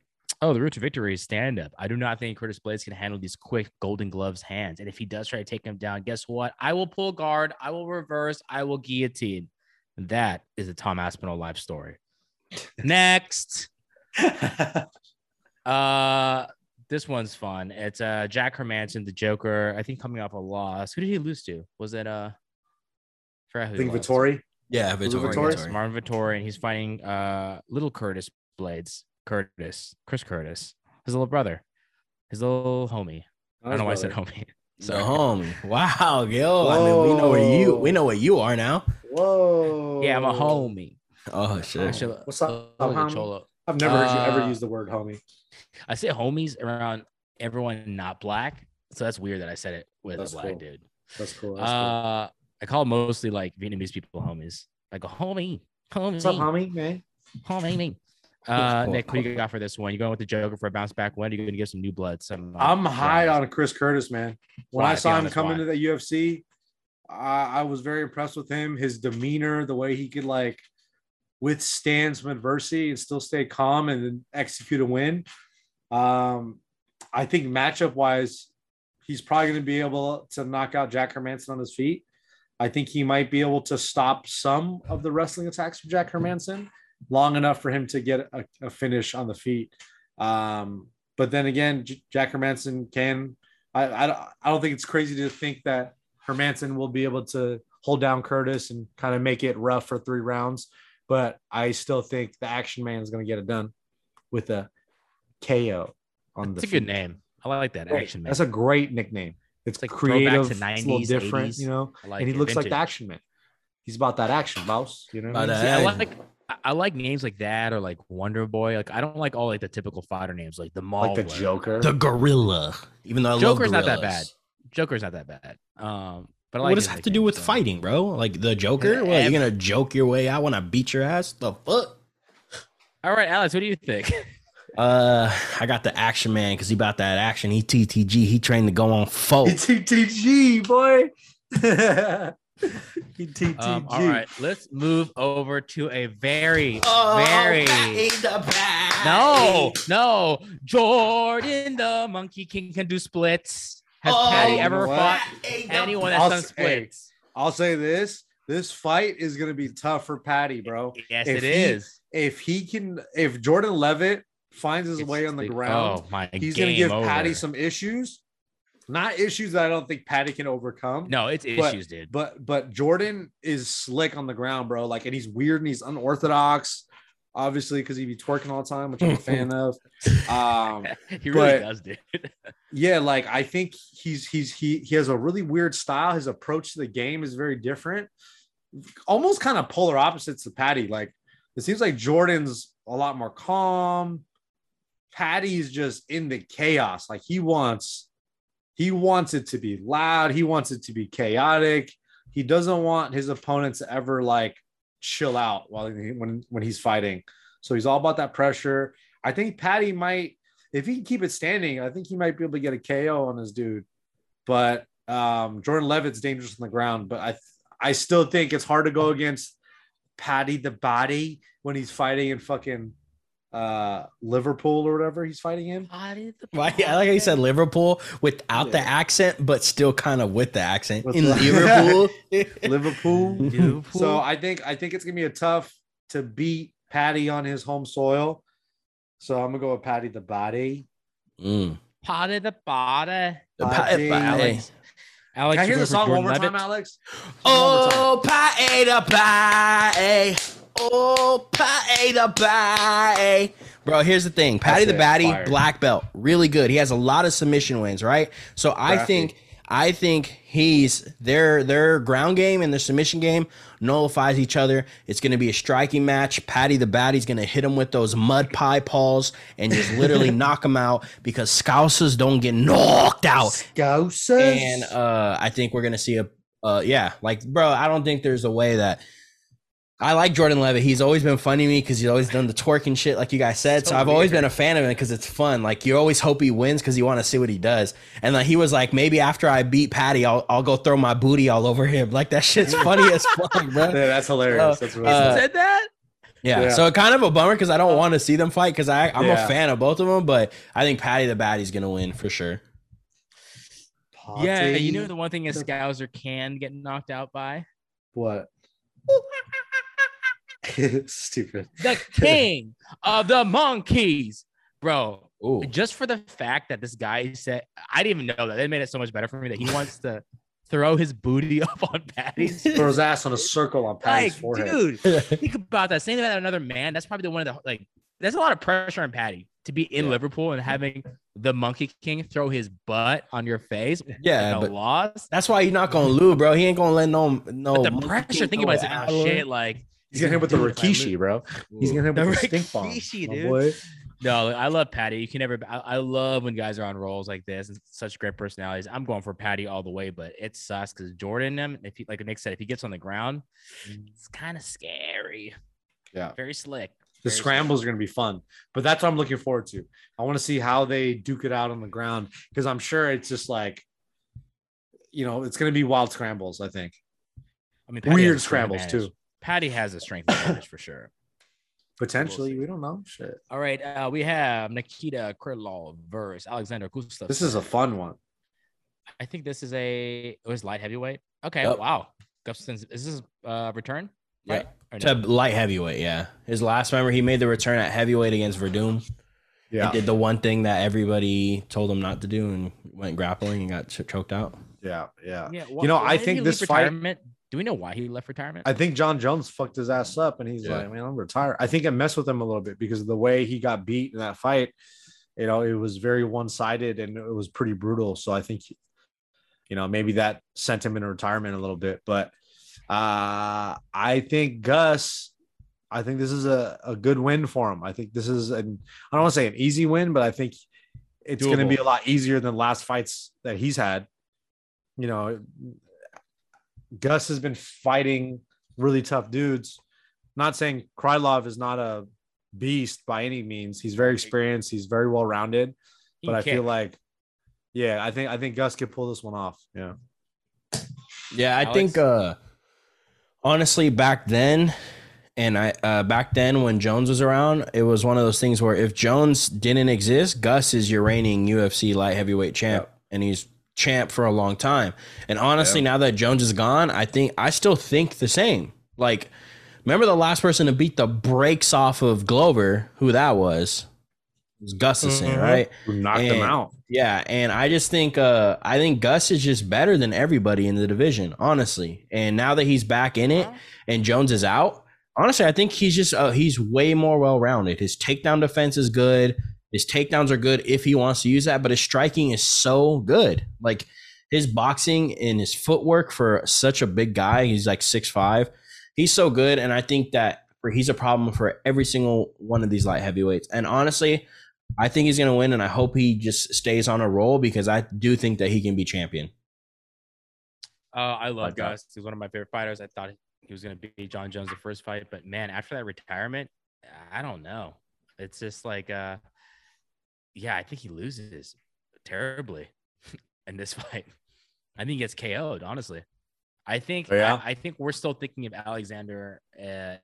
Oh, the route to victory is stand up. I do not think Curtis Blaydes can handle these quick golden gloves hands. And if he does try to take him down, guess what? I will pull guard, I will reverse, I will guillotine. And that is the Tom Aspinall life story. Next. Uh this one's fun. It's uh Jack Hermansson, the Joker. I think coming off a loss. Who did he lose to? Was it uh forgot who I think lost. Vettori. yeah, Was Vettori, Vettori? Vettori. Marvin Vettori, and he's fighting uh little Curtis Blaydes. Curtis, Chris Curtis, his little brother, his little homie. I don't know why I said homie. So homie. Wow, Gil. I mean, we know where you we know what you are now. Whoa. Yeah, I'm a homie. Oh shit. Actually, What's up, homie? Cholo. I've never heard you ever Uh, use the word homie. I say homies around everyone not black, so that's weird that I said it with That's a black cool. dude. That's cool. That's cool. Uh, I call mostly like Vietnamese people homies. Like go homie, homie, What's up, homie? Man. homie. Me. Uh, Nick, what do you got for this one? You going with the Joker for a bounce back win? Or you going to give some new blood? Some uh, I'm high rounds? on Chris Curtis, man. When Why? I saw him honest, come why? into the UFC, I, I was very impressed with him. His demeanor, the way he could like withstand some adversity and still stay calm and then execute a win. Um, I think matchup wise, he's probably going to be able to knock out Jack Hermansson on his feet. I think he might be able to stop some of the wrestling attacks from Jack Hermansson long enough for him to get a, a finish on the feet. Um, but then again, J- Jack Hermansson can. I, I don't- I don't think it's crazy to think that Hermansson will be able to hold down Curtis and kind of make it rough for three rounds. But I still think the Action Man is going to get it done with a KO on It's the a good name. I like that Great. action man. That's a great nickname. It's, It's like throwback creative, to it's a little different, 80s. you know. Like and he it. looks like the Action Man. He's about that action, boss. You know, what I mean? that See, I like I- I like names like that or like Wonder Boy. Like I don't like all like the typical fighter names like the Mall. like the Joker. The gorilla. Even though I Joker's love not that bad. Joker's not that bad. Um, but I what does his it have to do with so. fighting, bro? Like the Joker? Yeah, What, ev- you gonna joke your way out when I beat your ass? The fuck? All right, Alex, what do you think? Uh, I got the action man because he about that action. He TTG. He trained to go on four. It's TTG, boy. he TTG. Um, all right, let's move over to a very, Oh, very no, no. Jordan the Monkey King can do splits. Has Oh, Paddy ever what? fought anyone that's I'll done s- hey, splits? I'll say this: this fight is going to be tough for Paddy, bro. Yes, if it he- is. If he can, if Jordan Leavitt finds his It's way on the the- ground, Oh my! he's going to game give Paddy some issues. Not issues that I don't think Paddy can overcome. No, it's but- issues, dude. but but Jordan is slick on the ground, bro. Like, and he's weird and he's unorthodox, obviously, because he'd be twerking all the time, which I'm a fan of. Um, he really but- does, dude. yeah, like I think he's he's he he has a really weird style. His approach to the game is very different, almost kind of polar opposites to Paddy. Like it seems like Jordan's a lot more calm. Paddy's just in the chaos. Like he wants he wants it to be loud. He wants it to be chaotic. He doesn't want his opponents to ever like chill out while he, when when he's fighting. So he's all about that pressure. I think Paddy might if he can keep it standing, I think he might be able to get a KO on this dude. But um, Jordan Leavitt's dangerous on the ground. But I I still think it's hard to go against Paddy the body when he's fighting in fucking uh Liverpool or whatever he's fighting in. Potty the Why? I like how you said. Liverpool without the accent, but still kind of with the accent With in the- Liverpool. Liverpool. Liverpool. So I think I think it's gonna be a tough to beat Paddy on his home soil. So I'm gonna go with Paddy the body. Mm. potty the potty. The Uh, pa- Alex. Alex, Can I you hear the song one more time, Alex? One more time. Oh, pie the pie. Oh, pie the pie. Bro, here's the thing. Paddy That's the. Baddy, Fire. black belt, really good. He has a lot of submission wins, right? So I think I think he's their their ground game and their submission game nullifies each other. It's going to be a striking match. Paddy the Baddy's going to hit him with those mud pie paws and just literally knock him out because Scousers don't get knocked out Scousers. and uh I think we're gonna see a uh yeah, like bro, I don't think there's a way that I like Jordan Leavitt. He's always been funny to me because he's always done the twerking shit, like you guys said. So, So I've always been a fan of him because it's fun. Like you always hope he wins because you want to see what he does. And like he was like, maybe after I beat Paddy, I'll I'll go throw my booty all over him. Like that shit's funny as fuck, bro. yeah, that's hilarious. Uh, that's really uh, funny. said that? Yeah. Yeah. So kind of a bummer because I don't want to see them fight because I I'm Yeah. a fan of both of them, but I think Paddy the Baddy's gonna win for sure. Yeah, you know the one thing a Scouser can get knocked out by what? Stupid. the king of the monkeys, bro. Ooh. Just for the fact that this guy said, I didn't even know that. It made it so much better for me that he wants to throw his booty up on Paddy's. Throw his ass on a circle on Paddy's like, forehead. dude, think about that. Saying that to another man, that's probably the one of the like. There's a lot of pressure on Paddy to be in Yeah. Liverpool and having the Monkey King throw his butt on your face. Yeah, in a but loss. That's why he's not gonna lose, bro. He ain't gonna let no no. But the monkey pressure, think about it. it Oh, shit, like He's gonna hit with the Dude, Rikishi, bro. He's gonna hit The with the stink bomb. Rikishi, my dude. boy. No, I love Paddy. You can never. I, I love when guys are on rolls like this and such great personalities. I'm going for Paddy all the way, but it sucks because Jordan, him, if he like Nick said, if he gets on the ground, mm. it's kind of scary. Yeah. very slick. The Very scrambles are going to be fun, but that's what I'm looking forward to. I want to see how they duke it out on the ground because I'm sure it's just like, you know, it's going to be wild scrambles. I think I mean, Paddy weird a strength scrambles advantage. too. Paddy has a strength advantage for sure. Potentially, see. we don't know. Shit, All right, uh, we have Nikita Krylov versus Alexander Gustafsson. this is a fun one. I think this is a it was light heavyweight. Okay, Yep. wow. Gustafsson's is this uh return? Yeah. Right? To no? light heavyweight. Yeah, his last member he made the return at heavyweight against Werdum. Yeah, He did the one thing that everybody told him not to do and went grappling and got ch- choked out. yeah, yeah. Yeah, You know, I think this leave fight- retirement. Do we know why he left retirement? I think Jon Jones fucked his ass up, and he's Yeah. like, "Man, I'm retired." I think it messed with him a little bit because of the way he got beat in that fight. You know, it was very one sided and it was pretty brutal. So I think, you know, maybe that sent him into retirement a little bit. But uh, I think Gus, I think this is a, a good win for him. I think this is an I don't want to say an easy win, but I think it's going to be a lot easier than last fights that he's had. You know, Gus has been fighting really tough dudes. Not saying Krylov is not a beast by any means. He's very experienced. He's very well rounded. But I feel like, yeah, I think I think Gus could pull this one off. Yeah. Yeah, I Alex? think uh honestly back then and I uh back then when Jones was around, it was one of those things where if Jones didn't exist, Gus is your reigning UFC light heavyweight champ and he's champ for a long time. And honestly, now that Jones is gone, I think I still think the same. Like remember the last person to beat the brakes off of Glover, who that was? It was Gustafsson, Mhm. right? Who knocked him out. Yeah, and I just think uh I think Gus is just better than everybody in the division, honestly. And now that he's back in it and Jones is out, honestly, I think he's just uh, he's way more well-rounded. His takedown defense is good. His takedowns are good if he wants to use that, but his striking is so good. Like his boxing and his footwork for such a big guy, he's like six five. He's so good, and I think that for he's a problem for every single one of these light heavyweights. And honestly, I think he's going to win, and I hope he just stays on a roll because I do think that he can be champion. Uh, I love Like. Gus. He's one of my favorite fighters. I thought he was going to beat Jon Jones the first fight, but man, after that retirement, I don't know. It's just like, uh, yeah, I think he loses terribly in this fight. I think he gets KO'd. Honestly, I think. Oh, yeah? I, I think we're still thinking of Alexander uh,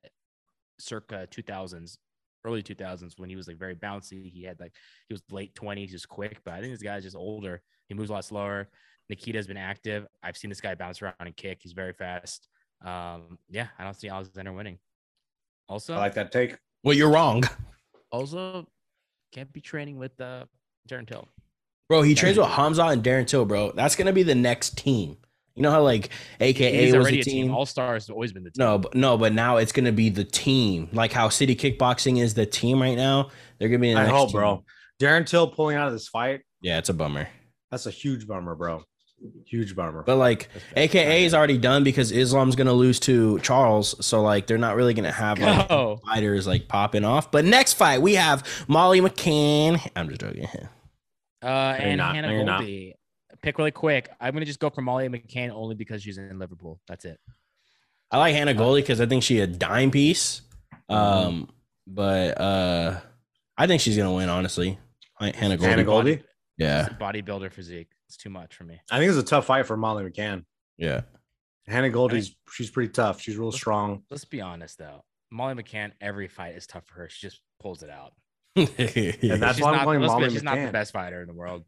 circa 2000s early 2000s when he was like very bouncy. He had like he was late 20s, just quick. But I think this guy's just older. He moves a lot slower. Nikita's been active. I've seen this guy bounce around and kick. He's very fast. Um, yeah, I don't see Alexander winning. Also, I like that take. Well, you're wrong, also can't be training with uh Darren Till. bro. He trains with Hamza and Darren Till, bro. That's gonna be the next team. You know how like AKA He's was already a a team. team. All stars have always been the team. No, but no, but now it's gonna be the team. Like how City Kickboxing is the team right now. They're gonna be. The I next hope, team. bro. Darren Till pulling out of this fight. Yeah, it's a bummer. That's a huge bummer, bro. Huge bummer. But like AKA is already done because Islam's gonna lose to Charles, so like they're not really gonna have like Go. fighters like popping off. But next fight we have Molly McCann. I'm just joking. Uh, you're and not. Hannah No, not. Goldy. Pick really quick. I'm gonna just go for Molly McCann only because she's in Liverpool. That's it. I like Hannah Goldy because I think she a dime piece. Um, but uh, I think she's gonna win. Honestly, Hannah Goldy. Hannah Goldy. Yeah, bodybuilder physique. It's too much for me. I think it's a tough fight for Molly McCann. yeah. Hannah Goldy's she's pretty tough. She's real strong. Let's be honest though. Molly McCann, every fight is tough for her. She just pulls it out. And that's she's why I'm not, going let's be- Molly She's not the best fighter in the world.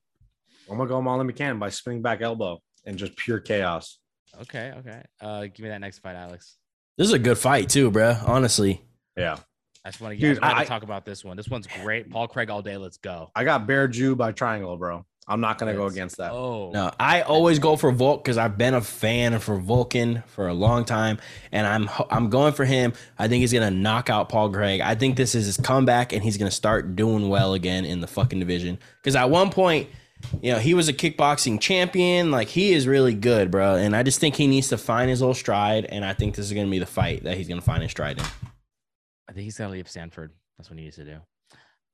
I'm gonna go Molly McCann by spinning back elbow and just pure chaos. Okay, okay. Uh, give me that next fight, Alex. This is a good fight too, bruh. Honestly, Yeah. I just want to Dude, get I, I- talk about this one. This one's great. Paul Craig all day. Let's go. I got Bear Jew by triangle, bro. I'm not gonna go against that. Oh no, I always go for Volk because I've been a fan for Volkan for a long time, and I'm I'm going for him. I think he's gonna knock out Paul Craig. I think this is his comeback, and he's gonna start doing well again in the fucking division. Because at one point, you know, he was a kickboxing champion. Like he is really good, bro. And I just think he needs to find his little stride, and I think this is gonna be the fight that he's gonna find his stride in. I think he's gotta leave Stanford. That's what he needs to do.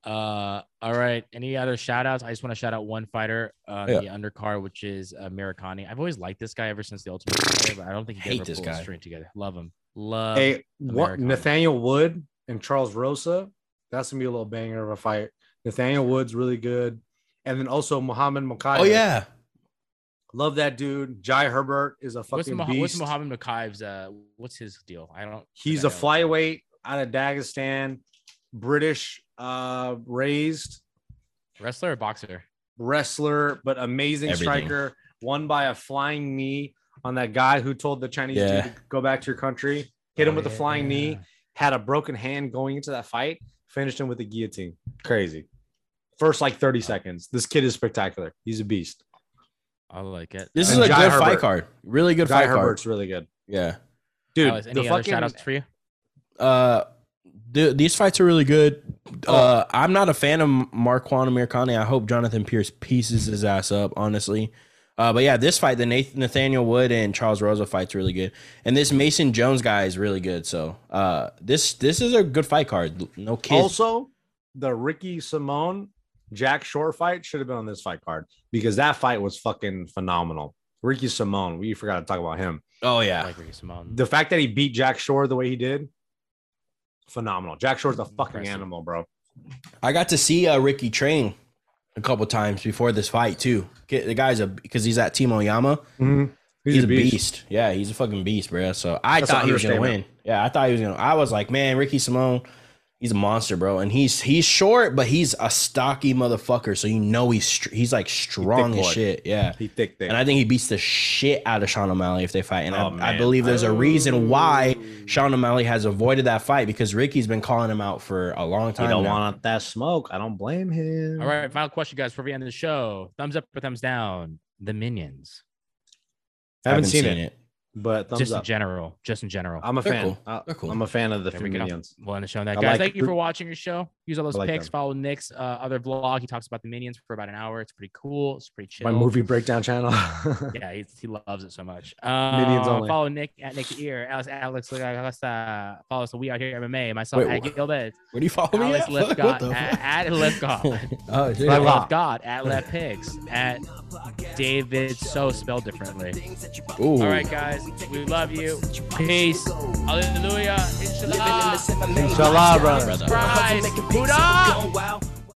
Uh, all right. Any other shout outs? I just want to shout out one fighter on Yeah. the undercard, which is uh, Mirakani. I've always liked this guy ever since the Ultimate Fighter, but I don't think he Hate ever this pulled guy. string together. Love him. Love. Hey, what Nathaniel Wood and Charles Rosa? That's gonna be a little banger of a fight. Nathaniel Wood's really good, and then also Muhammad Mokaev. Oh yeah, love that dude. Jai Herbert is a what's, fucking Moha- beast. what's Mohammed Mokaev's? Uh, what's his deal? I don't. He's a I don't know. flyweight out of Dagestan, British uh raised wrestler or boxer. wrestler, but amazing Everything. striker. Won by a flying knee on that guy who told the Chinese Yeah. dude to go back to your country. Hit him Oh, with a yeah, flying yeah. knee. Had a broken hand going into that fight. Finished him with a guillotine. Crazy. First like 30 seconds. This kid is spectacular. He's a beast. I like it. this Uh, is a Jai good fight card. Really good Guy fight card. Herbert's really good. Yeah. Dude, Alex, the any other fucking shout outs for you? Uh, th- these fights are really good. Oh. Uh, I'm not a fan of Makwan Amirkhani. I hope Jonathan Pearce pieces his ass up, honestly. Uh, but yeah, this fight, the Nathan, Nathaniel Wood and Charles Rosa fight's really good, and this Mason Jones guy is really good. So, uh, this this is a good fight card. No kids. Also, the Ricky Simón Jack Shore fight should have been on this fight card because that fight was fucking phenomenal. Ricky Simón, we forgot to talk about him. oh I yeah, like Ricky Simón. The fact that he beat Jack Shore the way he did, phenomenal. Jack Shore's a fucking Impressive. animal, bro. I got to see uh, Ricky train a couple times before this fight too. The guy's a because he's at Timo Yama. He's, a beast. Yeah, he's a fucking beast, bro. So I That's thought he was gonna win. Yeah, I thought he was gonna. I was like, man, Ricky Simón, he's a monster, bro. And he's he's short, but he's a stocky motherfucker. So you know he's he's like strong as shit. Yeah. He thick, thick. And I think he beats the shit out of Sean O'Malley if they fight. And Oh, I, I believe there's a reason why oh. Sean O'Malley has avoided that fight because Ricky's been calling him out for a long he time. don't now. want that smoke. I don't blame him. All right, final question, guys, before we end the show. Thumbs up or thumbs down? The Minions. I haven't, seen, it, but thumbs just in general. Just in general. I'm a They're fan. cool. I- They're cool. I'm a fan of the There three we go. minions. Well, to show that, I guys. like thank you for watching your show. Use all those I like pics. them. Follow Nick's uh, other vlog. He talks about the minions for about an hour. It's pretty cool. It's pretty chill. My movie breakdown channel. Yeah, he's, he loves it so much. Uh, Minions only. Follow Nick at Nick Ear. Alex, Alex, Alex uh, follow us. on We out here MMA. Myself Wait, at Gilbert. Where do you follow me? Alex at? Left God at, at Left God. Oh, shit. Left Left God at Left Pigs at David so spelled differently. Ooh. All right, guys, we love you. Peace. Hallelujah. Inshallah. Inshallah, brother. Christ. Buddha. Buddha.